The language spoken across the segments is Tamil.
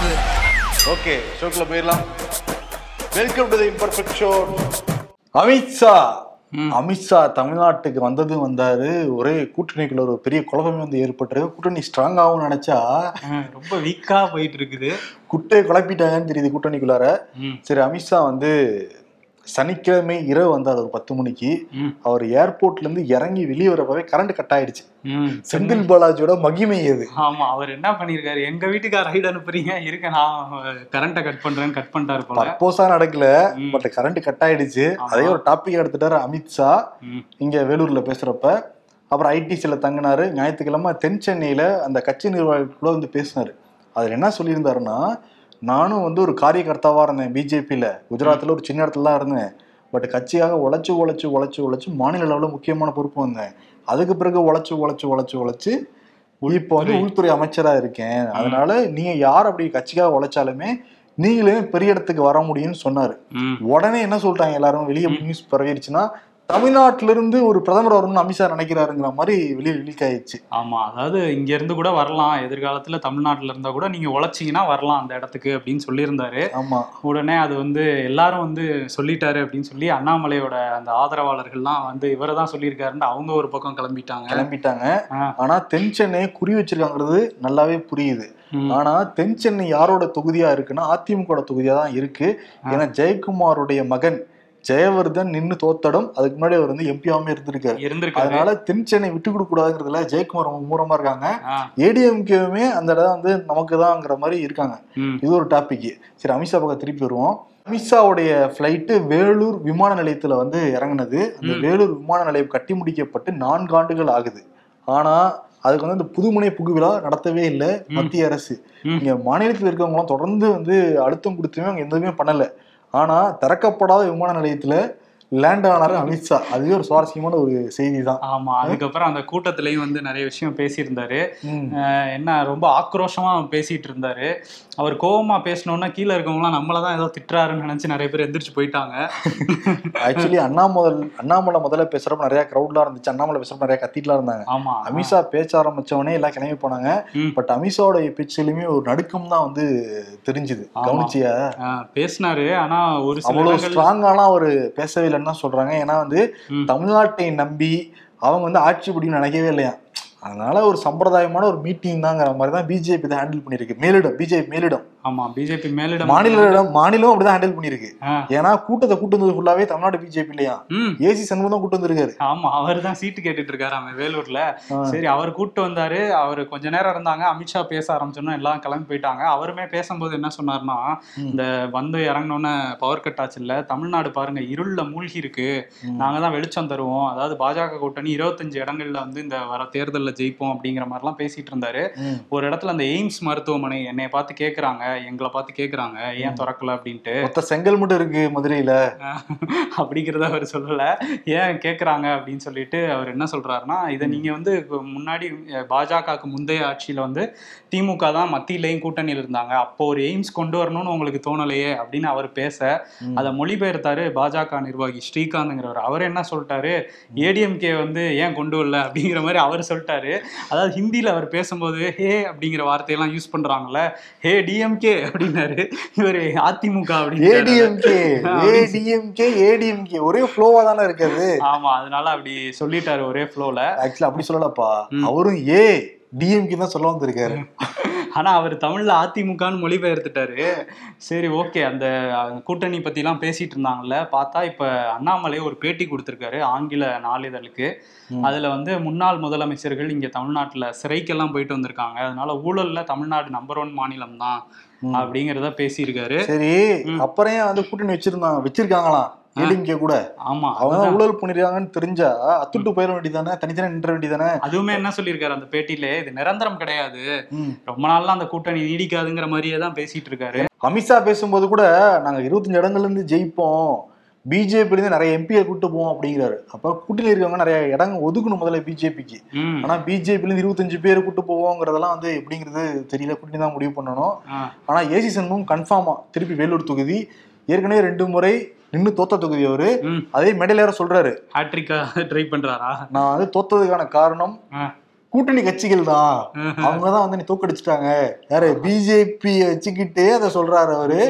மாறுது ஓகே ஷோக்குள்ள போயிடலாம். Welcome to the imperfect show. Amit Shah Amit Shah தமிழ்நாட்டுக்கு வந்ததும் வந்தாரு. ஒரே கூட்டணிக்குள்ள ஒரு பெரிய குழப்பமே வந்து ஏற்பட்டிருக்கு. கூட்டணி ஸ்ட்ராங் ஆகும்னு நினைச்சா ரொம்ப வீக்கா போயிட்டு இருக்குது. குட்டையை குழப்பிட்டாங்கன்னு தெரியுது கூட்டணிக்குள்ளார. சரி அமித்ஷா வந்து சனிக்கிழமை இரவு வந்தார் ஒரு பத்து மணிக்கு. அவர் ஏர்போர்ட்ல இருந்து இறங்கி வெளியே வரப்பவே கரண்ட் கட் ஆயிடுச்சு. செந்தில் பாலாஜியோட மகிமை அது ஆமா அவர் என்ன பண்ணிருக்காரு எங்க வீட்டுக்கு ரைடு அனுப்புறீங்க இருக்க நான் கரண்ட்டை கட் பண்றேன்னு கட் பண்ணிட்டாரு பர்போஸா நடக்கல. பட் கரண்ட் கட் ஆயிடுச்சு. அதே ஒரு டாபிக் எடுத்துட்டாரு அமித்ஷா. இங்க வேலூர்ல பேசுறப்ப அப்புறம் ஐடிசில தங்கினாரு ஞாயிற்றுக்கிழமை தென் சென்னையில அந்த கட்சி நிர்வாகிகளோட வந்து பேசினாரு அதுல என்ன சொல்லியிருந்தாருன்னா நானும் வந்து ஒரு காரியகர்த்தாவா இருந்தேன் பிஜேபியில. குஜராத்ல ஒரு சின்ன இடத்துல தான் இருந்தேன். பட் கட்சியாக உழைச்சு உழைச்சு உழைச்சு உழைச்சு மாநில அளவில் முக்கியமான பொறுப்பு வந்தேன். அதுக்கு பிறகு உழைச்சு உழைச்சு உழைச்சு உழைச்சு இப்போ வந்து உள்துறை அமைச்சரா இருக்கேன். அதனால நீங்க யார் அப்படி கட்சிக்காக உழைச்சாலுமே நீங்களே பெரிய இடத்துக்கு வர முடியும்னு சொன்னாரு. உடனே என்ன சொல்லிட்டாங்க எல்லாரும்? வெளியே நியூஸ் பரவிடுச்சுன்னா தமிழ்நாட்டில இருந்து ஒரு பிரதமர் வரணும்னு அமித்ஷா நினைக்கிறாருங்கிற மாதிரி வெளியே லீக் ஆயிடுச்சு. ஆமா அதாவது இங்க இருந்து கூட வரலாம். எதிர்காலத்துல தமிழ்நாட்டுல இருந்தா கூட நீங்க உழைச்சீங்கன்னா வரலாம் அந்த இடத்துக்கு அப்படின்னு சொல்லியிருந்தாரு. ஆமா. உடனே அது வந்து எல்லாரும் வந்து சொல்லிட்டாரு அப்படின்னு சொல்லி அண்ணாமலையோட அந்த ஆதரவாளர்கள்லாம் வந்து இவரை தான் சொல்லியிருக்காருன்னு அவங்க ஒரு பக்கம் கிளம்பிட்டாங்க. கிளம்பிட்டாங்க. ஆ. ஆனா தென் சென்னையை குறி வச்சிருக்காங்கிறது நல்லாவே புரியுது. ஆனா தென் சென்னை யாரோட தொகுதியா இருக்குன்னா அதிமுக தொகுதியா தான் இருக்கு. ஏன்னா ஜெயக்குமாருடைய மகன் ஜெயவர்தன் நின்னு தோத்தடம். அதுக்கு முன்னாடி அவர் வந்து எம்பியாவே இருந்திருக்காரு. இருந்திருக்காரு. அதனால தென் சென்னை விட்டு கொடுக்க கூடாதுங்கிறதுல ஜெயக்குமார் மூரமா இருக்காங்க. ஏடிஎம்கேவுமே அந்த இடம் வந்து நமக்கு தான்ங்கிற மாதிரி இருக்காங்க. இது ஒரு டாபிக் சரி அமித்ஷா பக்கம் திருப்பி வருவோம். அமித்ஷாவுடைய ஃப்ளைட்டு வேலூர் விமான நிலையத்துல வந்து இறங்குனது. அந்த. வேலூர் விமான நிலையம் கட்டி முடிக்கப்பட்டு நான்கு ஆண்டுகள் ஆகுது. ஆனா அதுக்கு வந்து இந்த புதுமுனை புகுவிழா நடத்தவே இல்லை. மத்திய அரசு. இங்க மாநிலத்தில் இருக்கவங்களாம் தொடர்ந்து வந்து அழுத்தம் கொடுத்துமே அவங்க எதுவுமே பண்ணல. ஆனா திறக்கப்படாத விமான நிலையத்துல லேண்ட் ஆனாரு அமித்ஷா. அதுவே ஒரு சுவாரஸ்யமான ஒரு செய்தி தான் ஆமா அதுக்கப்புறம் அந்த கூட்டத்திலயும் வந்து நிறைய விஷயம் பேசியிருந்தாரு. என்ன ரொம்ப ஆக்ரோஷமா பேசிட்டு இருந்தாரு. அவர் கோவமா பேசணும்னா கீழே இருக்கவங்களாம் நம்மள தான் ஏதோ திட்டுறாருன்னு நினைச்சு நிறைய பேர் எந்திரிச்சு போயிட்டாங்க. ஆக்சுவலி அண்ணாமலை அண்ணாமலை முதல்ல பேசுறப்ப நிறைய கிரௌட்லாம் இருந்துச்சு. அண்ணாமலை பேசுறப்ப நிறைய கத்திட்டுலாம் இருந்தாங்க. ஆமா. அமித்ஷா பேச்ச ஆரம்பிச்சவனே எல்லாம் கிளம்பி போனாங்க. பட் அமித்ஷாவோட பேச்சிலுமே ஒரு நடுக்கம் தான் வந்து தெரிஞ்சுது. கவனிச்சியா? பேசினாரு. ஆனா ஒரு அவ்வளவு ஸ்ட்ராங்காலாம் அவர் பேசவே இல்லைன்னு தான் சொல்றாங்க. ஏன்னா வந்து. தமிழ்நாட்டை நம்பி அவங்க வந்து ஆட்சி பிடிக்கும் நினைக்கவே இல்லையா? அதனால ஒரு சம்பிரதாயமான ஒரு மீட்டிங் தாங்கிற மாதிரி தான் பிஜேபி தான் ஹேண்டில் பண்ணியிருக்கு. மேலிடம் பிஜேபி மேலிடம். ஆமா பிஜேபி மேலிடம் மாநிலம் மாநிலம் அப்படிதான் ஹேண்டில் பண்ணிருக்கு. ஏன்னா கூட்டத்தை கூட்டு வந்தது ஃபுல்லாவே தமிழ்நாடு பிஜேபி இல்லையா? ஏசி சண்முகம் தான் கூட்டு வந்திருக்காரு. ஆமா அவர் தான் சீட்டு கேட்டுட்டு இருக்காரு அவன் வேலூர்ல. சரி அவர் கூப்பிட்டு வந்தாரு. அவர் கொஞ்ச நேரம் இருந்தாங்க. அமித்ஷா பேச ஆரம்பிச்சோன்னா எல்லாம் கிளம்பி போயிட்டாங்க. அவருமே பேசும்போது என்ன சொன்னார்னா. இந்த வந்து இறங்கினோன்னே பவர் கட் ஆச்சு இல்ல. தமிழ்நாடு பாருங்க இருள்ல மூழ்கி இருக்கு. நாங்க தான் வெளிச்சம் தருவோம். அதாவது பாஜக கூட்டணி இருபத்தஞ்சு இடங்கள்ல வந்து இந்த வர தேர்தல்ல ஜெயிப்போம் அப்படிங்கிற மாதிரிலாம் பேசிட்டு இருந்தாரு. ஒரு இடத்துல அந்த எய்ம்ஸ் மருத்துவமனை என்னைய பார்த்து கேக்குறாங்க. எங்களை பார்த்து கேக்குறாங்க ஏன் திறக்கல? அப்படின்ட்டு. மொத்த செங்கல் மட்டும் இருக்கு மதுரையில. அப்படிங்கிறத அவர் சொல்லல. ஏன் கேக்குறாங்க? அப்படின்னு சொல்லிட்டு அவர் என்ன சொல்றாருன்னா இதை நீங்க வந்து முன்னாடி பாஜகவுக்கு முந்தைய ஆட்சியில வந்து திமுக தான் மத்தியிலையும் கூட்டணியில் இருந்தாங்க. அப்போ ஒரு எய்ம்ஸ் கொண்டு வரணும்னு உங்களுக்கு தோணலையே அப்படின்னு அவர் பேச. அதை மொழிபெயர்த்தாரு பாஜக நிர்வாகி ஸ்ரீகாந்த்ங்கிறவர். அவர் என்ன சொல்லிட்டாரு? ஏடிஎம்கே வந்து ஏன் கொண்டு வரல? அப்படிங்கிற மாதிரி அவர் சொல்லிட்டாரு. அதாவது ஹிந்தியில அவர் பேசும்போது ஹே அப்படிங்கிற வார்த்தையெல்லாம் யூஸ் பண்றாங்கல்ல. ஹே டிஎம்கே அப்படின்னாரு. இவர் அதிமுக அப்படின்னு ஏடிஎம்கே ஏடிஎம்கே ஏடிஎம்கே ஒரே ஃப்ளோவா தானே இருக்காது. ஆமா அதனால அப்படி சொல்லிட்டாரு ஒரே ஃப்ளோல ஆக்சுவலி அப்படி சொல்லலப்பா. அவரும் ஏ டிஎம்கே தான் சொல்ல வந்திருக்காரு ஆனா அவர் தமிழ்ல அதிமுகன்னு மொழிபெயர்த்துட்டாரு. சரி ஓகே. அந்த கூட்டணி பத்தி எல்லாம் பேசிட்டு இருந்தாங்கல்ல பார்த்தா இப்ப அண்ணாமலை ஒரு பேட்டி கொடுத்திருக்காரு ஆங்கில நாளிதழுக்கு. அதுல வந்து முன்னாள் முதலமைச்சர்கள் இங்க தமிழ்நாட்டுல சிறைக்கெல்லாம் போயிட்டு வந்திருக்காங்க. அதனால ஊழல்ல தமிழ்நாடு நம்பர் ஒன் மாநிலம் தான். அப்படிங்கிறத பேசியிருக்காரு. சரி. அப்புறம் வந்து கூட்டணி வச்சிருந்தாங்க வச்சிருக்காங்களாம்? ஏடிஎம்கே கூட. ஆமா அவங்க ஊழல் பண்ணிருக்காங்கன்னு தெரிஞ்சா அத்துட்டு போயிட வேண்டியதானே தனித்தனி நின்ற வேண்டியதானே அதுவுமே என்ன சொல்லியிருக்காரு அந்த பேட்டியில? இது நிரந்தரம் கிடையாது. ரொம்ப நாள்லாம் அந்த கூட்டணி நீடிக்காதுங்கிற மாதிரியே தான் பேசிட்டு இருக்காரு அமித்ஷா பேசும்போது கூட நாங்க இருபத்தஞ்சு இடங்கள்ல இருந்து ஜெயிப்போம். பிஜேபி இருந்து நிறைய எம்பியை கூட்டு போவோம் அப்படிங்கிறாரு. அப்ப கூட்டணியில் இருக்கவங்க நிறைய இடங்க ஒதுக்கணும் முதல்ல பிஜேபிக்கு. ஆனா பிஜேபில இருந்து இருபத்தஞ்சு பேர் கூட்டு போவோங்கிறதெல்லாம் வந்து எப்படிங்கிறது தெரியல. கூட்டணி தான் முடிவு பண்ணணும். ஆனா ஏசி சண்முகம் கன்ஃபார்மா திருப்பி வேலூர் தொகுதி ஏற்கனவே ரெண்டு முறை நின்னு தோத்த தொகுதி அவரு. அதே மேடையில வேற சொல்றாரு. ஹாட்ரிக்கா ட்ரை பண்றாரா? நான் வந்து தோத்ததுக்கான காரணம். கூட்டணி கட்சிகள் தான். அவங்க தான் வந்து நீ தோக்கடிச்சிட்டாங்க. யாரு? பிஜேபி வச்சுக்கிட்டே அதை சொல்றாரு அவரு.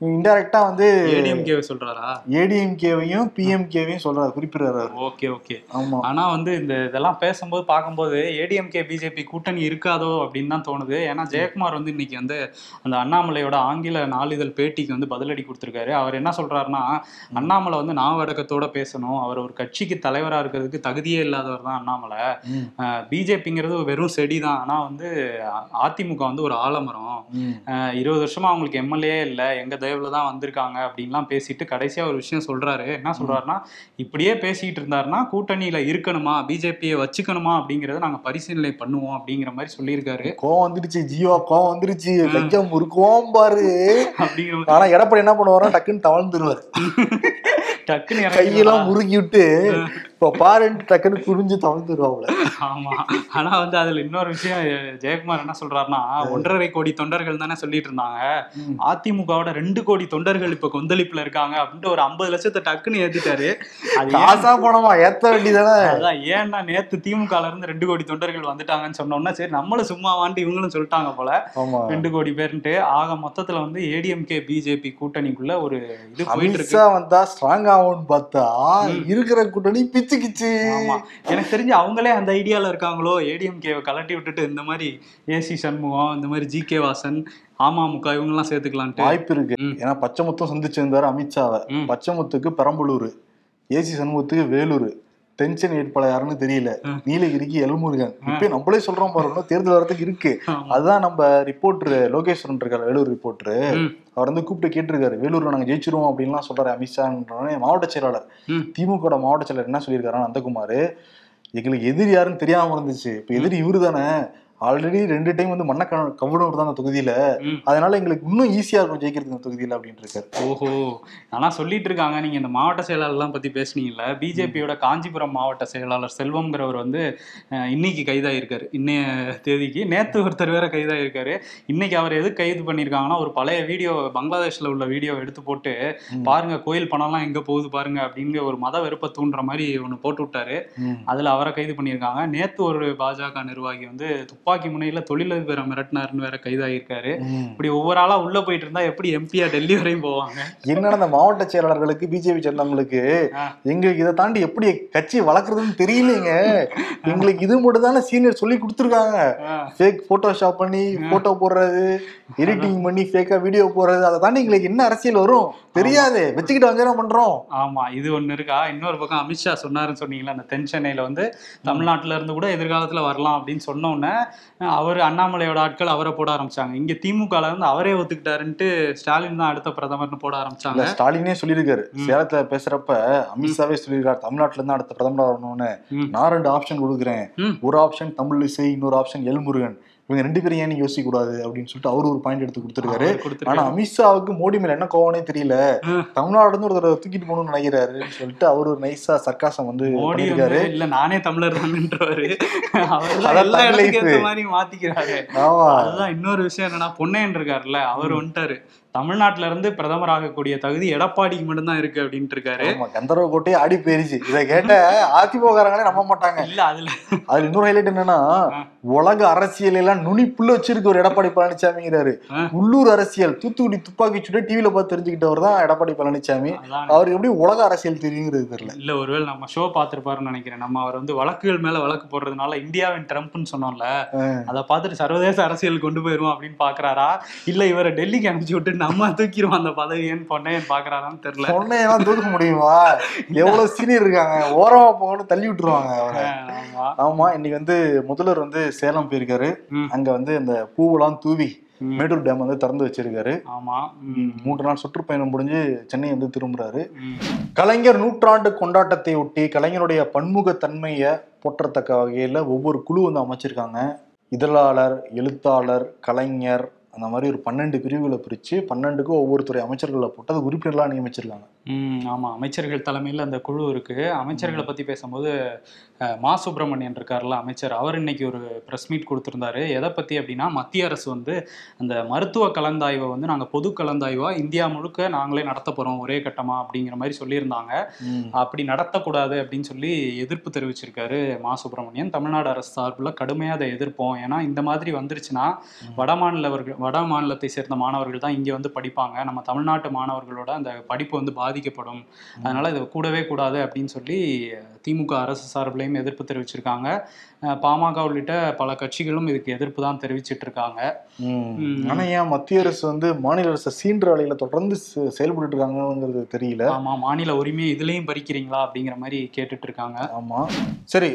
இன்டைரக்டா வந்து ஏடிஎம்கே சொல்றாரா? ஏடிஎம்கேவையும் பிஎம்கேவையும் சொல்றாரு குறிப்பிடுறாரு ஓகே ஓகே. ஆமா. ஆனா வந்து இந்த இதெல்லாம் பேசும்போது பார்க்கும்போது ஏடிஎம்கே பிஜேபி கூட்டணி இருக்காதோ அப்படின்னு தான் தோணுது. ஏன்னா ஜெயக்குமார் வந்து இன்னைக்கு வந்து அந்த அண்ணாமலையோட ஆங்கில நாளிதழ் பேட்டிக்கு வந்து பதிலடி கொடுத்திருக்காரு. அவர் என்ன சொல்றாருன்னா அண்ணாமலை வந்து நாவடக்கத்தோட பேசணும். அவர் ஒரு கட்சிக்கு தலைவரா இருக்கிறதுக்கு தகுதியே இல்லாதவர் தான் அண்ணாமலை. பிஜேபிங்கிறது வெறும் செடி தான். ஆனா வந்து அதிமுக வந்து ஒரு ஆலமரம். இருபது வருஷமா அவங்களுக்கு எம்எல்ஏ இல்லை. எங்க தயவுல தான் வந்திருக்காங்க அப்படின்லாம் பேசிட்டு கடைசியா ஒரு விஷயம் சொல்றாரு. என்ன சொல்றாருன்னா இப்படியே பேசிட்டு இருந்தாருன்னா கூட்டணியில இருக்கணுமா பிஜேபியை வச்சுக்கணுமா அப்படிங்கறத நாங்க பரிசீலனை பண்ணுவோம் அப்படிங்கிற மாதிரி சொல்லியிருக்காரு. கோவம் வந்துருச்சு ஜீவா கோவம் வந்துருச்சு. கையம் முறுக்குவோம் பாரு. அப்படிங்கிற மாதிரி. ஆனா எடப்பாடி என்ன பண்ணுவாரோ டக்குன்னு தவழ்ந்துருவாரு. டக்குன்னு கையெல்லாம் முறுக்கி விட்டு இப்ப பாருன்ட்டு டக்குன்னு குறிஞ்சு தவழ்ந்துருவாப்ல ஆமா. ஆனா வந்து அதுல இன்னொரு விஷயம் ஜெயக்குமார் என்ன சொல்றாருன்னா ஒன்றரை கோடி தொண்டர்கள் தானே சொல்லிட்டு இருந்தாங்க. அதிமுகவோட ரெண்டு கோடி தொண்டர்கள் இப்ப கொந்தளிப்புல இருக்காங்க அப்படின்ட்டு ஒரு ஐம்பது லட்சத்தை டக்குன்னு ஏத்திட்டாரு. அது பணமா? ஏத்த வேண்டியதானே? அதான் ஏன்னா நேத்து திமுகல இருந்து ரெண்டு கோடி தொண்டர்கள் வந்துட்டாங்கன்னு சொன்னோம்னா சரி நம்மளும் சும்மா வாண்டி இவங்களும் சொல்லிட்டாங்க போல. ரெண்டு கோடி பேருன்ட்டு. ஆக மொத்தத்துல வந்து ஏடிஎம்கே பிஜேபி கூட்டணிக்குள்ள ஒரு இது போயிட்டு இருக்கு. வந்தா ஸ்ட்ராங் ஆகும்னு பார்த்தா இருக்கிற கூட்டணி பிச்சு கிச்சு ஆமா. எனக்கு தெரிஞ்சு அவங்களே அந்த ஐடியால இருக்காங்களோ? ஏடிஎம்கேவை கலட்டி விட்டுட்டு இந்த மாதிரி ஏசி சண்முகம் இந்த மாதிரி ஜி கே வாசன் அமமுக இவங்கெல்லாம் சேர்த்துக்கலான்ட்டு. வாய்ப்பு இருக்கு. ஏன்னா பச்சைமுத்தம் சந்திச்சிருந்தாரு அமித்ஷாவை. பச்சைமுத்துக்கு பெரம்பலூர் ஏசி சண்முகத்துக்கு வேலூர். டென்ஷன் வேட்பாளர் யாருன்னு தெரியல. நீலகிரிக்கு எல்முருகன் இப்ப நம்மளே சொல்றோம் பாருங்க தேர்தல் வரதுக்கு இருக்கு. அதுதான் நம்ம ரிப்போர்ட்டர் லோகேஸ்வரன் இருக்காரு வேலூர் ரிப்போர்ட்டர் ம். அவர் வந்து கூப்பிட்டு கேட்டிருக்காரு வேலூர்ல நாங்க ஜெயிச்சிருவோம் அப்படின்லாம் சொல்றாரு அமித்ஷான்றோடனே மாவட்ட செயலாளர். திமுக மாவட்ட செயலர் என்ன சொல்லியிருக்காரு நந்தகுமார் எங்களுக்கு எதிரி யாருன்னு தெரியாம இருந்துச்சு இப்ப எதிரி இவரு தானே ஆல்ரெடி ரெண்டு டைம் வந்து மண்ண கவுடவர் தான் அந்த தொகுதியில. அதனால எங்களுக்கு இன்னும் ஈஸியா இருக்கும் ஜெயிக்கிறது இந்த தொகுதியில அப்படின்னு இருக்காரு ஓஹோ. ஆனா சொல்லிட்டு இருக்காங்க. நீங்க இந்த மாவட்ட செயலாளர்லாம் பத்தி பேசுனீங்கல்ல. பிஜேபியோட காஞ்சிபுரம் மாவட்ட செயலாளர் செல்வம்ங்கிறவர் வந்து இன்னைக்கு கைதாயிருக்காரு. இன்னைய தேதிக்கு. நேத்து ஒருத்தர் வேற கைதாயிருக்காரு. இன்னைக்கு அவர் எது கைது பண்ணியிருக்காங்கன்னா ஒரு பழைய வீடியோ பங்களாதேஷ்ல உள்ள வீடியோ எடுத்து போட்டு. பாருங்க கோயில் பணம்லாம் எங்க போகுது பாருங்க அப்படின்னு ஒரு மத வெறுப்பை தூண்டுற மாதிரி ஒன்று போட்டு விட்டாரு. அதுல அவரை கைது பண்ணியிருக்காங்க. நேத்து ஒரு பாஜக நிர்வாகி வந்து துப்பாக்கி முனையில தொழிலதிபரை மிரட்டினாருன்னு வேற கைதாகியிருக்காரு. ம். இப்படி ஒவ்வொரு ஆளா உள்ள போயிட்டு இருந்தா எப்படி எம்பியா டெல்லி வரையும் போவாங்க? என்னன்னா அந்த மாவட்ட செயலாளர்களுக்கு பிஜேபி சேர்ந்தவங்களுக்கு. எங்களுக்கு இதை தாண்டி எப்படி கட்சி வளர்க்குறதுன்னு தெரியலைங்க. எங்களுக்கு இது மட்டும் தானே சீனியர் சொல்லி கொடுத்துருக்காங்க ஃபேக் போட்டோஷாப் பண்ணி போட்டோ போடுறது எடிட்டிங் பண்ணி ஃபேக்கா வீடியோ போடுறது அதை தாண்டி எங்களுக்கு என்ன அரசியல் வரும்? தெரியாது. வச்சுக்கிட்டு வந்து என்ன பண்றோம்? ஆமா இது ஒண்ணு இருக்கா? இன்னொரு பக்கம் அமித்ஷா சொன்னாருன்னு சொன்னீங்களா அந்த தென் சென்னையில வந்து தமிழ்நாட்டுல இருந்து கூட எதிர்காலத்துல வரலாம் அப்படின்னு சொன்ன உடனே அவர் அண்ணாமலையோட ஆட்கள் அவரை போட ஆரம்பிச்சாங்க. இங்க திமுகல இருந்து அவரே ஒத்துக்கிட்டாருன்ட்டு ஸ்டாலின் தான் அடுத்த பிரதமர்னு போட ஆரம்பிச்சாங்க. ஸ்டாலினே சொல்லியிருக்காரு. சேலத்துல பேசுறப்ப அமித்ஷாவே சொல்லியிருக்காரு தமிழ்நாட்டுல இருந்து அடுத்த பிரதமர் வரணும்னு. நான் ரெண்டு ஆப்ஷன் கொடுக்குறேன். ஒரு ஆப்ஷன் தமிழ் இசை இன்னொரு ஆப்ஷன் எல்முருகன். இவங்க ரெண்டு பேரும் ஏன் யோசிக்க கூடாது அப்படின்னு சொல்லிட்டு அவரு ஒரு பாயிண்ட் எடுத்து கொடுத்துருக்காரு. ஆனா. அமித்ஷாவுக்கு மோடி மேல என்ன கோவனே தெரியல. தமிழ்நாடு இருந்து ஒருத்தர் தூக்கிட்டு போகணும்னு நினைக்கிறாருன்னு சொல்லிட்டு அவர் ஒரு நைஸா சர்க்காசம் வந்து வந்து இல்ல நானே தமிழர் தான்ன்றவரு மாதிரி மாத்திக்கிறாரு. ஆமா. அதுதான் இன்னொரு விஷயம் என்னன்னா பொன்னையன் இருக்காருல்ல அவர் வந்துட்டாரு. தமிழ்நாட்டுல இருந்து பிரதமர் ஆகக்கூடிய தகுதி எடப்பாடிக்கு மட்டும்தான் இருக்கு அப்படின்ட்டு இருக்காரு. கந்தர்வ கோட்டையே ஆடி போயிருச்சு. இதை கேட்ட அதிமுககாரங்களே நம்ப மாட்டாங்க. இல்ல அதுல அதுல இன்னொரு ஹைலைட் என்னன்னா உலக அரசியல் எல்லாம் நுனிப்புள்ள வச்சிருக்கு ஒரு எடப்பாடி பழனிசாமிங்கிறாரு. உள்ளூர் அரசியல் தூத்துக்குடி துப்பாக்கி சுட்டு டிவில பார்த்து தெரிஞ்சுக்கிட்டவர் தான் எடப்பாடி பழனிசாமி அவருக்கு எப்படி உலக அரசியல் தெரியுங்கிறது தெரியல. இல்ல ஒருவேளை நம்ம ஷோ பார்த்திருப்பாருன்னு நினைக்கிறேன். நம்ம அவர் வந்து வழக்குகள் மேல வழக்கு போடுறதுனால இந்தியாவின் ட்ரம்ப்னு சொன்னோம்ல அதை பார்த்துட்டு சர்வதேச அரசியல் கொண்டு போயிருவோம் அப்படின்னு பாக்குறாரா இல்ல இவரை டெல்லிக்கு அனுப்பிச்சு விட்டு நம்ம தூக்கிடுவோம் அந்த பதவியன்னு பொன்னையன் பாக்குறாரான்னு தெரியல. சொன்னேன் தூக்க முடியுமா? எவ்வளவு சீனியர் இருக்காங்க. ஓரமா போகணும் தள்ளி விட்டுருவாங்க அவரை. ஆமா. இன்னைக்கு வந்து முதல்வர் வந்து சேலம் போயிருக்காரு. அங்க வந்து இந்த பூவெல்லாம் தூவி. மேட்டூர் டேம் வந்து திறந்து வச்சிருக்காரு. ஆமா. மூன்று நாள் சுற்றுப்பயணம் முடிஞ்சு சென்னை வந்து திரும்புறாரு. கலைஞர் நூற்றாண்டு கொண்டாட்டத்தை ஒட்டி கலைஞருடைய பன்முகத்தன்மையை போற்றத்தக்க வகையில ஒவ்வொரு குழு வந்து அமைச்சிருக்காங்க. இதழாளர் எழுத்தாளர் கலைஞர் அந்த மாதிரி ஒரு பன்னெண்டு பிரிவுகளை பிரிச்சு பன்னெண்டுக்கும் ஒவ்வொரு துறை அமைச்சர்களை போட்டு அது உறுப்பினர்களாக நியமிச்சிருக்காங்க. ம் ஆமா. அமைச்சர்கள் தலைமையில் அந்த குழு இருக்கு. அமைச்சர்களை பத்தி பேசும்போது மா சுப்பிரமணியன் இருக்கார்ல அமைச்சர். அவர் இன்னைக்கு ஒரு ப்ரெஸ் மீட் கொடுத்திருந்தாரு. எதை பத்தி அப்படின்னா மத்திய அரசு வந்து அந்த மருத்துவ கலந்தாய்வை வந்து நாங்க பொது கலந்தாய்வா இந்தியா முழுக்க நாங்களே நடத்த போறோம் ஒரே கட்டமா அப்படிங்கிற மாதிரி சொல்லியிருந்தாங்க. அப்படி நடத்தக்கூடாது அப்படின்னு சொல்லி எதிர்ப்பு தெரிவிச்சிருக்காரு மா சுப்பிரமணியன். தமிழ்நாடு அரசு சார்பில் கடுமையாக அதை எதிர்ப்போம். ஏன்னா இந்த மாதிரி வந்துருச்சுன்னா வட மாநிலவர்கள் வட மாநிலத்தை சேர்ந்த மாணவர்கள் தான் இங்கே வந்து படிப்பாங்க. நம்ம தமிழ்நாட்டு மாணவர்களோட அந்த படிப்பு வந்து பாதிக்கப்படும். அதனால இது கூடவே கூடாது அப்படின்னு சொல்லி திமுக அரசு சார்பிலையும் எதிர்ப்பு தெரிவிச்சிருக்காங்க. பாமக உள்ளிட்ட பல கட்சிகளும் இதுக்கு எதிர்ப்பு தான் தெரிவிச்சிட்டு இருக்காங்க. ம். ம். ஆனா ஏன் மத்திய அரசு வந்து மாநில அரசை சீன்ற வேலையில தொடர்ந்து செயல்பட்டு இருக்காங்கிறது தெரியல. ஆமா மாநில உரிமை இதுலயும் பறிக்கிறீங்களா அப்படிங்கிற மாதிரி கேட்டுட்டு இருக்காங்க. ஆமா. சரி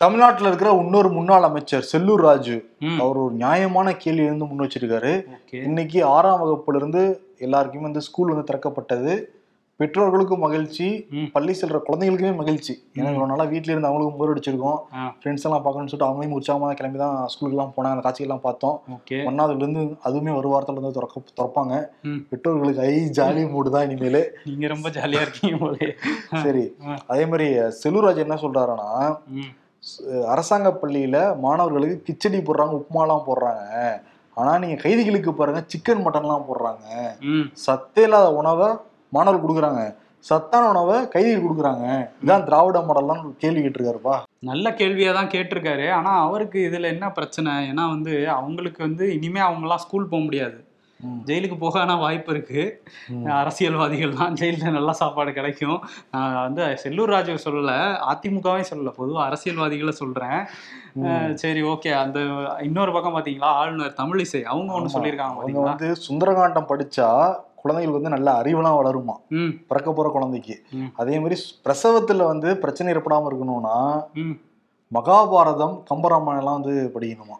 தமிழ்நாட்டுல இருக்கிற இன்னொரு முன்னாள் அமைச்சர் செல்லூர் ராஜு அவர் ஒரு நியாயமான கேள்வி வந்து முன் வச்சிருக்காரு. இன்னைக்கு ஆறாம் வகுப்புல இருந்து எல்லாருக்குமே வந்து ஸ்கூல் வந்து திறக்கப்பட்டது. பெற்றோர்களுக்கும் மகிழ்ச்சி. பள்ளி செல்ற குழந்தைகளுக்குமே மகிழ்ச்சி. ஏன்னா இவ்வளவு நாளா வீட்ல இருந்து அவங்களுக்கும் போர் அடிச்சிருக்கோம். ஃப்ரெண்ட்ஸ் எல்லாம் பார்க்கணும்னு சொல்லிட்டு அவங்களையும் உற்சாகமா கிளம்பி தான் ஸ்கூலுக்கு எல்லாம் போனாங்க. அந்த காட்சிகள்லாம் பார்த்தோம். ஓகே. ஒன்னாவதுல இருந்து அதுவுமே ஒரு வாரத்துல இருந்து திறக்க திறப்பாங்க. பெற்றோர்களுக்கு ஐ ஜாலி மூடு தான் இனிமேல். நீங்க ரொம்ப ஜாலியா இருக்கீங்க சரி. அதே மாதிரி செல்லூராஜ் என்ன சொல்றாருன்னா அரசாங்க பள்ளியில மாணவர்களுக்கு கிச்சடி போடுறாங்க உப்புமாலாம் போடுறாங்க. ஆனா நீங்க கைதிகளுக்கு பாருங்க சிக்கன் மட்டன்லாம் போடுறாங்க. சத்தே இல்லாத உணவை மாணவர்கள் கொடுக்குறாங்க. சத்தான உணவை கைதிகள் கொடுக்குறாங்க. இதான் திராவிட மாடல்லாம் கேள்வி கேட்டிருக்காருப்பா. நல்ல கேள்வியா தான் கேட்டிருக்காரு. ஆனா அவருக்கு இதுல என்ன பிரச்சனை? ஏன்னா வந்து அவங்களுக்கு வந்து இனிமே அவங்கலாம் ஸ்கூல் போக முடியாது. ஜெயிலுக்கு போக ஆனா வாய்ப்பு இருக்கு. அரசியல்வாதிகள் தான் ஜெயிலில் நல்ல சாப்பாடு கிடைக்கும். நான் வந்து செல்லூர் ராஜு சொல்லல அதிமுகவே சொல்லல பொதுவா அரசியல்வாதிகளை சொல்றேன். அஹ் சரி ஓகே. அந்த இன்னொரு பக்கம் பாத்தீங்களா ஆளுநர் தமிழிசை. அவங்க ஒண்ணு ஆமா. சொல்லியிருக்காங்க பாத்தீங்களா? வந்து சுந்தரகாண்டம் படிச்சா குழந்தைகளுக்கு வந்து நல்ல அறிவெல்லாம் வளருமா? பிறக்க போற குழந்தைக்கு. அதே மாதிரி பிரசவத்துல வந்து பிரச்சனை ஏற்படாம இருக்கணும்னா மகாபாரதம் கம்பராமாயணம் எல்லாம் வந்து படிக்கணுமா?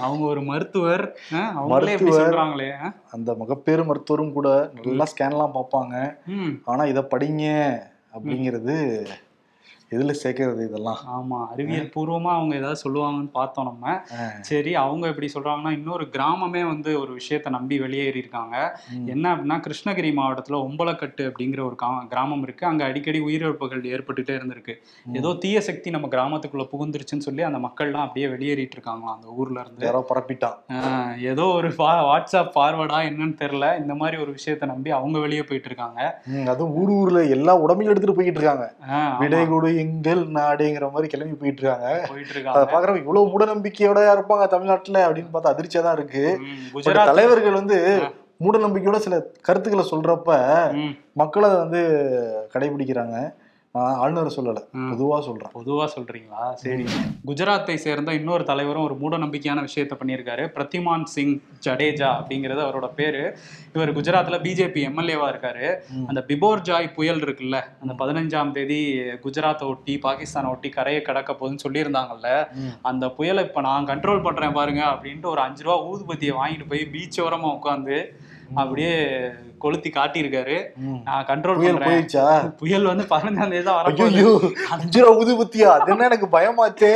அவங்க ஒரு மருத்துவர். மருத்துவர். அந்த மகப்பேறு மருத்துவரும் கூட நல்லா ஸ்கேன்லாம் பார்ப்பாங்க. ஆனா இதை படிங்க அப்படிங்கிறது எதுல சேர்க்கறது இதெல்லாம்? ஆமா அறிவியல் பூர்வமா அவங்க ஏதாவது சொல்லுவாங்கன்னு பார்த்தோம் நம்ம. சரி அவங்க எப்படி சொல்றாங்கன்னா இன்னொரு கிராமமே வந்து ஒரு விஷயத்தை நம்பி வெளியேறி இருக்காங்க. என்ன அப்படின்னா கிருஷ்ணகிரி மாவட்டத்துல ஒம்பலக்கட்டு அப்படிங்கிற ஒரு கிராமம் இருக்கு. அங்க அடிக்கடி உயிரிழப்புகள் ஏற்பட்டுட்டே இருந்திருக்கு. ஏதோ தீய சக்தி நம்ம கிராமத்துக்குள்ள புகுந்துருச்சுன்னு சொல்லி அந்த மக்கள்லாம் அப்படியே வெளியேறிட்டு இருக்காங்களாம் அந்த ஊர்ல இருந்து. யாரோ பரப்பிட்டான் ஏதோ ஒரு வாட்ஸ்அப் ஃபார்வர்டா என்னன்னு தெரியல. இந்த மாதிரி ஒரு விஷயத்தை நம்பி அவங்க வெளியே போயிட்டு இருக்காங்க அதுவும் ஊர் ஊர்ல எல்லா உடம்பையும் எடுத்துட்டு போயிட்டு இருக்காங்க ஆஹ் ஆமா, விடை கொடு எங்கள் நாடுங்கிற மாதிரி கிளம்பி போயிட்டு இருக்காங்க போயிட்டு அதை இருக்காங்க பாக்குறவங்க இவ்வளவு மூட நம்பிக்கையோட இருப்பாங்க தமிழ்நாட்டுல அப்படின்னு பார்த்தா அதிர்ச்சியா தான் இருக்கு. குஜராத் தலைவர்கள் வந்து மூட நம்பிக்கையோட சில கருத்துக்களை சொல்றப்ப மக்கள் அதை வந்து கடைபிடிக்கிறாங்க. ஆளுநரை சொல்லல. ம். பொதுவா சொல்றேன். பொதுவா சொல்றீங்களா? சரி. குஜராத்தை சேர்ந்த இன்னொரு தலைவரும் ஒரு மூட நம்பிக்கையான விஷயத்த பண்ணியிருக்காரு. பிரதிமான் சிங் ஜடேஜா அப்படிங்கிறது அவரோட பேரு. இவர் குஜராத்ல பிஜேபி எம்எல்ஏவா இருக்காரு. அந்த பிபோர் ஜாய் புயல் இருக்குல்ல அந்த பதினஞ்சாம் தேதி குஜராத்தை ஒட்டி பாகிஸ்தானை ஒட்டி கரையை கடக்க போகுதுன்னு சொல்லியிருந்தாங்கல்ல. அந்த புயலை இப்ப நான் கண்ட்ரோல் பண்றேன் பாருங்க அப்படின்ட்டு ஒரு அஞ்சு ரூபா ஊதுபத்தியை வாங்கிட்டு போய் பீச் ஓரமா உட்காந்து அப்படியே கொளுத்தி காட்டியிருக்காரு. நான் கண்ட்ரோல் புயல் போயிடுச்சா புயல் வந்து பதினஞ்சாம் தேதி தான் வரப்போகுது ஐயோ அஞ்சு ரூபா ஊதுபத்தியா? அது என்ன எனக்கு பயமாச்சே.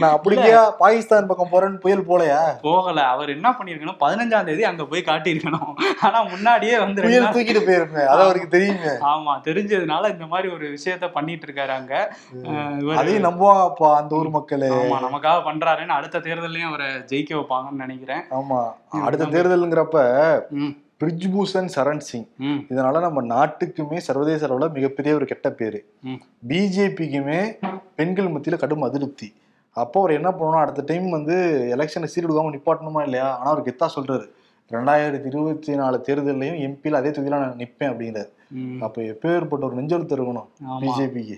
நான் அப்படிக்கா பாகிஸ்தான் பக்கம் போறேன்னு புயல் போலையா? போகல. அவர் என்ன பண்ணிருக்கணும் பதினஞ்சாம் தேதி அங்க போய் காட்டியிருக்கணும். ஆனா முன்னாடியே வந்து புயல் தூக்கிட்டு போயிருப்பேன் அது அவருக்கு தெரியுமே. ஆமா தெரிஞ்சதுனால இந்த மாதிரி ஒரு விஷயத்த பண்ணிட்டு இருக்காரு அங்க அதையும் நம்புவாங்கப்பா அந்த ஊர் மக்களே. ஆமா நமக்காக பண்றாருன்னு அடுத்த தேர்தலையும் அவரை ஜெயிக்க வைப்பாங்கன்னு நினைக்கிறேன். ஆமா. அடுத்த தேர்தலுங்கிறப்ப பிரிஜ்பூஷன் சரண் சிங். இதனால நம்ம நாட்டுக்குமே சர்வதேச அளவுல மிகப்பெரிய ஒரு கெட்ட பேரு. பிஜேபிக்குமே பெண்கள் மத்தியில கடும் அதிருப்தி. அப்போ அவர் என்ன பண்ணணும்? அடுத்த டைம் வந்து எலெக்ஷனை சீர்டுக்காம நிப்பாட்டணுமா இல்லையா? ஆனா அவர் கெத்தா சொல்றாரு. ரெண்டாயிரத்தி இருபத்தி நாலு தேர்தலையும் எம்பியில் அதே தொகுதியில நான் நிற்பேன் அப்படிங்கிறார். அப்ப எப்பேற்பட்ட ஒரு நெஞ்செழுத்து இருக்கணும் பிஜேபிக்கு.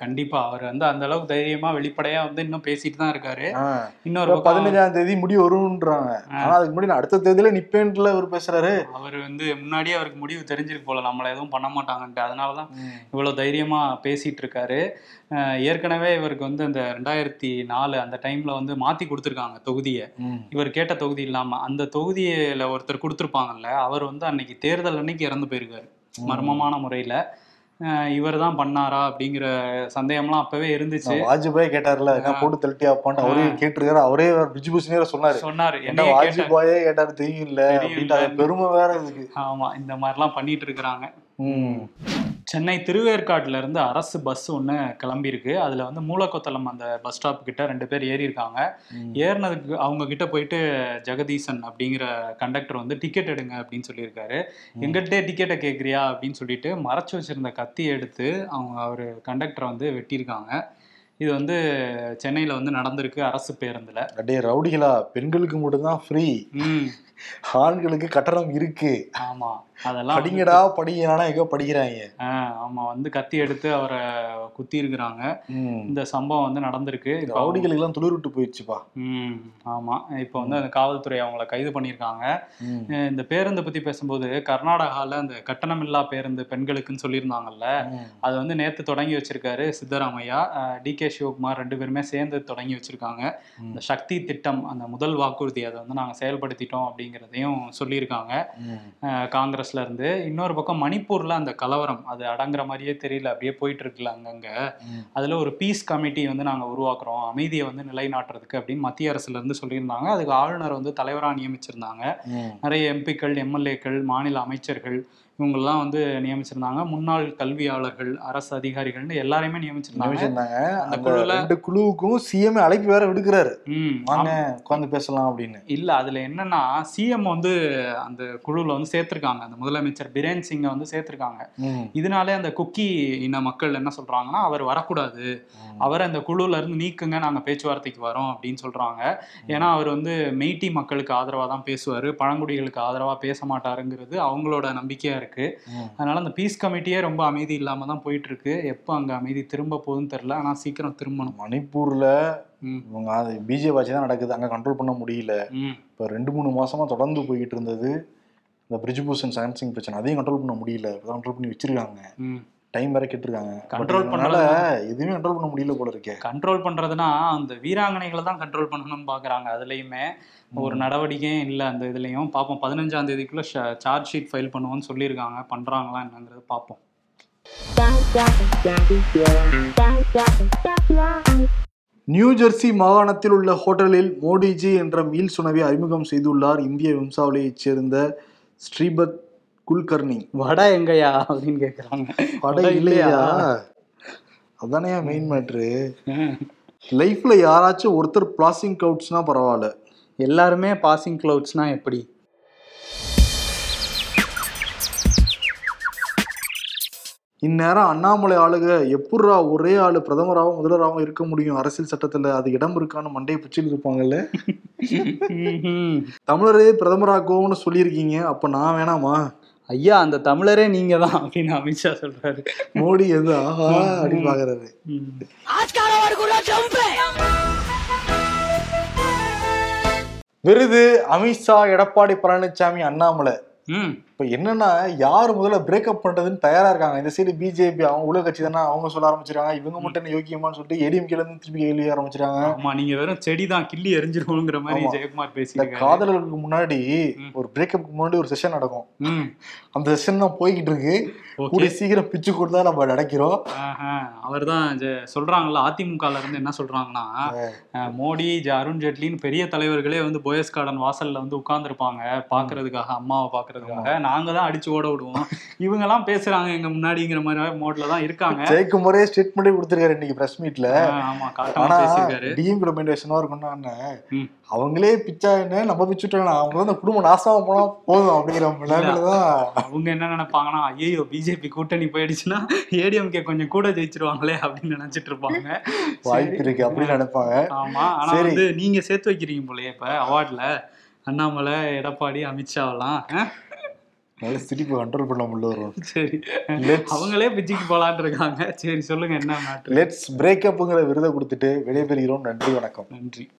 கண்டிப்பா. அவர் வந்து அந்த அளவுக்கு தைரியமா வெளிப்படையா வந்து இன்னும் பேசிட்டு தான் இருக்காரு. இன்னொரு பதினஞ்சாம் தேதி முடிவு வரும்ன்றாங்க. ஆனா அதுக்கு முன்னாடி அடுத்த தேதியில நிப்பேன்ல அவர் பேசுறாரு. அவர் வந்து முன்னாடியே அவருக்கு முடிவு தெரிஞ்சிருக்கு போல. நம்மள எதுவும் பண்ண மாட்டாங்கன்ட்டு. அதனாலதான் இவ்வளவு தைரியமா பேசிட்டு இருக்காரு. ஏற்கனவே இவருக்கு வந்து அந்த ரெண்டாயிரத்தி நாலு அந்த டைம்ல வந்து மாத்தி கொடுத்துருக்காங்க தொகுதியை. இவர் கேட்ட தொகுதி இல்லாம. அந்த தொகுதியில ஒருத்தர் கொடுத்துருப்பாங்கல்ல அவர் வந்து அன்னைக்கு தேர்தல் அன்னைக்கு இறந்து போயிருக்காரு. மர்மமான முறையில. இவர் தான் பண்ணாரா அப்படிங்கிற சந்தேகம்லாம் அப்பவே இருந்துச்சு. வாஜ்பாய் கேட்டார்ல போட்டு தள்ளிட்டியாப்பான்னு அவரே கேட்டிருக்காரு. அவரே பிஜிபூஷனே சொன்னாரு. சொன்னாரு. என்ன வாஜ்பாயே கேட்டாரு. தெரியும் இல்ல பெருமை வேற இதுக்கு ஆமா இந்த மாதிரிலாம் பண்ணிட்டு இருக்கிறாங்க. ம். சென்னை திருவேற்காட்டுல இருந்து அரசு பஸ் ஒன்று கிளம்பியிருக்கு. அதுல வந்து மூலக்கொத்தளம் அந்த பஸ் ஸ்டாப் கிட்ட ரெண்டு பேர் ஏறி இருக்காங்க ஏறினதுக்கு அவங்க கிட்ட போயிட்டு ஜெகதீசன் அப்படிங்கிற கண்டக்டர் வந்து டிக்கெட் எடுங்க அப்படின்னு சொல்லியிருக்காரு. எங்கிட்டே டிக்கெட்டை கேட்குறியா அப்படின்னு சொல்லிட்டு மறைச்சு வச்சிருந்த கத்தியை எடுத்து அவங்க அவர் கண்டக்டரை வந்து வெட்டியிருக்காங்க. இது வந்து சென்னையில வந்து நடந்திருக்கு அரசு பேருந்துல. அப்படியே ரவுடிகளா. பெண்களுக்கு மட்டும்தான் ஃப்ரீ ம். ஆண்களுக்கு கட்டணம் இருக்கு. ஆமா அதெல்லாம் படிங்கடா படிங்கடா எங்க படிக்கிறாங்க ஆமா வந்து கத்தி எடுத்து அவரை குத்தி இருக்கிறாங்க. இந்த சம்பவம் வந்து நடந்திருக்கு. ரவுடிகளுக்கு எல்லாம் துளிர் விட்டு போயிடுச்சுப்பா. ம் ஆமா. இப்போ வந்து அந்த காவல்துறை அவங்கள கைது பண்ணியிருக்காங்க. அஹ் இந்த பேருந்தை பத்தி பேசும்போது கர்நாடகால அந்த கட்டணமில்லா பேருந்து பெண்களுக்குன்னு சொல்லியிருந்தாங்கல்ல. அது வந்து நேத்து தொடங்கி வச்சிருக்காரு சித்தராமையா. டி கே சிவகுமார் ரெண்டு பேருமே சேர்ந்து தொடங்கி வச்சிருக்காங்க. இந்த சக்தி திட்டம் அந்த முதல் வாக்குறுதி அதை வந்து நாங்க செயல்படுத்திட்டோம் அப்படிங்கிறதையும் சொல்லியிருக்காங்க. காங்கிரஸ்ல இருந்து. இன்னொரு பக்கம் மணிப்பூர்ல அந்த கலவரம் அது அடங்குற மாதிரியே தெரியல. அப்படியே போயிட்டு இருக்குல்ல அங்கங்க. அதுல ஒரு பீஸ் கமிட்டி வந்து நாங்க உருவாக்குறோம். அமைதியை வந்து நிலைநாட்டுறதுக்கு அப்படின்னு மத்திய அரசுல இருந்து சொல்லியிருந்தாங்க. அதுக்கு ஆளுநர் வந்து தலைவரா நியமிச்சிருந்தாங்க. நிறைய எம்பிக்கள் எம்எல்ஏக்கள் மாநில அமைச்சர்கள் இவங்கெல்லாம் வந்து நியமிச்சிருந்தாங்க. முன்னாள் கல்வியாளர்கள் அரசு அதிகாரிகள்னு எல்லாரையுமே நியமிச்சிருந்தாங்க. அந்த குழுல ரெண்டு குழுவுக்கும் சிஎம் அழைப்பு வேற விடுக்கிறாரு. வாங்க உட்காந்து பேசலாம் அப்படின்னு. இல்ல அதுல என்னன்னா சிஎம் வந்து அந்த குழுல வந்து சேர்த்திருக்காங்க. அந்த முதலமைச்சர் பிரேன் சிங்கை வந்து சேர்த்திருக்காங்க. இதனாலே அந்த குக்கி இன மக்கள் என்ன சொல்றாங்கன்னா அவர் வரக்கூடாது. அவரை அந்த குழுல இருந்து நீக்குங்க நாங்க பேச்சுவார்த்தைக்கு வரோம் அப்படின்னு சொல்றாங்க. ஏன்னா அவர் வந்து மெய்ட்டி மக்களுக்கு ஆதரவா தான் பேசுவாரு. பழங்குடிகளுக்கு ஆதரவா பேச மாட்டாருங்கிறது அவங்களோட நம்பிக்கையா இருக்கு. ம். அதனால அந்த பீஸ் கமிட்டியே ரொம்ப அமைதி இல்லாம தான் போயிட்டு இருக்கு எப்போ அங்க அமைதி திரும்ப போகுதுன்னு தெரியல. ஆனா சீக்கிரம் திரும்பணும். மணிப்பூர்ல இவங்க பிஜேபி ஆட்சி தான் நடக்குது. அங்க கண்ட்ரோல் பண்ண முடியல. இப்போ ரெண்டு மூணு மாசமா தொடர்ந்து போய்கிட்டு இருந்தது. இந்த பிரிஜ்பூஷன் சயன்சிங் பிரச்சனை அதையும் கண்ட்ரோல் பண்ண முடியல. கண்ட்ரோல் பண்ணி வச்சிருக்காங்க. டைம் வேற கேட்டிருக்காங்க. Control அதனால எதுவுமே கண்ட்ரோல் பண்ண முடியல போல இருக்கே. கண்ட்ரோல் பண்றதுனா அந்த வீராங்கனைகளை தான் கண்ட்ரோல் பண்ணணும்னு பாக்குறாங்க. அதுலயுமே ஒரு நடவடிக்கையும் இல்லை அந்த இதுலயும். பார்ப்போம் பதினஞ்சாம் தேதிக்குள்ள சார்ஜ் ஷீட் ஃபைல் பண்ணுவோம்னு சொல்லியிருக்காங்க. பண்றாங்களா என்னங்கிறது பார்ப்போம் நியூ ஜெர்சி மாகாணத்தில் உள்ள ஹோட்டலில் மோடிஜி என்ற மீல்ஸ் உணவை அறிமுகம் செய்துள்ளார். இந்திய வம்சாவளியைச் சேர்ந்த ஸ்ரீபத் குல்கர்னி வடை எங்கயா அப்படின்னு கேக்குறாங்க. படம் வடை இல்லையா? அதானே மெயின் மேட்ரு. லைஃப்ல யாராச்சும் ஒருத்தர் பிளாசிங் கவுட்ஸ்னா பரவாயில்ல. எல்லாருமே பாசிங் கிளவுட்ஸ்னா எப்படி? இந்நேரம் அண்ணாமலை ஆளுக எப்புட்றா ஒரே ஆளு பிரதமராகவும் முதல்வராகவும் இருக்க முடியும்? அரசியல் சட்டத்துல அது இடம் இருக்கான்னு மண்டையை பிச்சுட்டு இருப்பாங்கல்ல. தமிழரே பிரதமராக்குவோம்னு சொல்லியிருக்கீங்க. அப்ப நான் வேணாமா? ஐயா அந்த தமிழரே நீங்க தான் அப்படின்னு அமித்ஷா சொல்றாரு. மோடி எது ஆஹா அப்படின்னு பாக்குறாரு. விருது அமித்ஷா எடப்பாடி பழனிசாமி அண்ணாமலை. இப்ப என்னன்னா யார் முதல்ல பிரேக்கப் பண்றதுன்னு தயாரா இருக்காங்க. இந்த சைடு பிஜேபி அவங்க உலக கட்சி தானே அவங்க சொல்ல ஆரம்பிச்சிருக்காங்க. இவங்க மட்டும் என்ன யோக்கியமான்னு சொல்லிட்டு ஏடிஎம்கேல இருந்து திருப்பி கேள்வி ஆரம்பிச்சிருக்காங்க. ஆமா நீங்க வெறும் செடி தான் கிள்ளி எரிஞ்சிருவோங்கிற மாதிரி. ஜெயக்குமார் பேசியிருக்காரு. காதலர்களுக்கு முன்னாடி. ஒரு பிரேக்கப்புக்கு முன்னாடி ஒரு செஷன் நடக்கும். அந்த செஷன் தான் போய்கிட்டு இருக்கு. கூடிய சீக்கிரம் பிச்சு கொடுத்தா நம்ம நடக்கிறோம் அவர் தான் சொல்றாங்கல்ல அதிமுகல இருந்து என்ன சொல்றாங்கன்னா மோடி அருண் ஜேட்லின்னு பெரிய தலைவர்களே வந்து போயஸ் கார்டன் வாசல்ல வந்து உட்கார்ந்துருப்பாங்க பாக்குறதுக்காக அம்மாவை பாக்குறதுக்காக. நாங்க தான் அடிச்சு ஓட விடுவோம். இவங்க எல்லாம் பேசுறாங்க எங்க முன்னாடிங்கிற மாதிரி மோட்ல தான் இருக்காங்க. ஜெயக்குமாரே ஸ்டேட்மெண்டே கொடுத்திருக்காரு இன்னைக்கு பிரஸ் மீட்ல ஆமா காட்டமா பேசியிருக்காரு. டிஎம் ரெமெண்டேஷனா இருக்கும்னா. அவங்களே பிச்சா என்ன நம்ம பிச்சுட்டோம் அவங்க அந்த குடும்பம் நாசமா போனா போதும் அப்படிங்கிற தான். அவங்க என்ன நினைப்பாங்கன்னா ஐயோ பிஜேபி கூட்டணி போயிடுச்சுன்னா ஏடிஎம்கே கொஞ்சம் கூட ஜெயிச்சிருவாங்களே அப்படின்னு நினைச்சிட்டு இருப்பாங்க. வாய்ப்பு இருக்கு அப்படின்னு நினைப்பாங்க. ஆமா. ஆனா. வந்து நீங்க சேர்த்து வைக்கிறீங்க போலயே இப்ப அவார்ட்ல. அண்ணாமலை எடப்பாடி அமித்ஷாவெல்லாம்? நல்ல சிரிப்பு கண்ட்ரோல் பண்ண முடியல வரும் சரி. அவங்களே பிஜிக்கு போலான்னு இருக்காங்க. சரி சொல்லுங்க என்ன மேட்ரு லெட்ஸ் பிரேக்கப்புங்கிற விருதை கொடுத்துட்டு விடைபெறுகிறோம் நன்றி வணக்கம். நன்றி.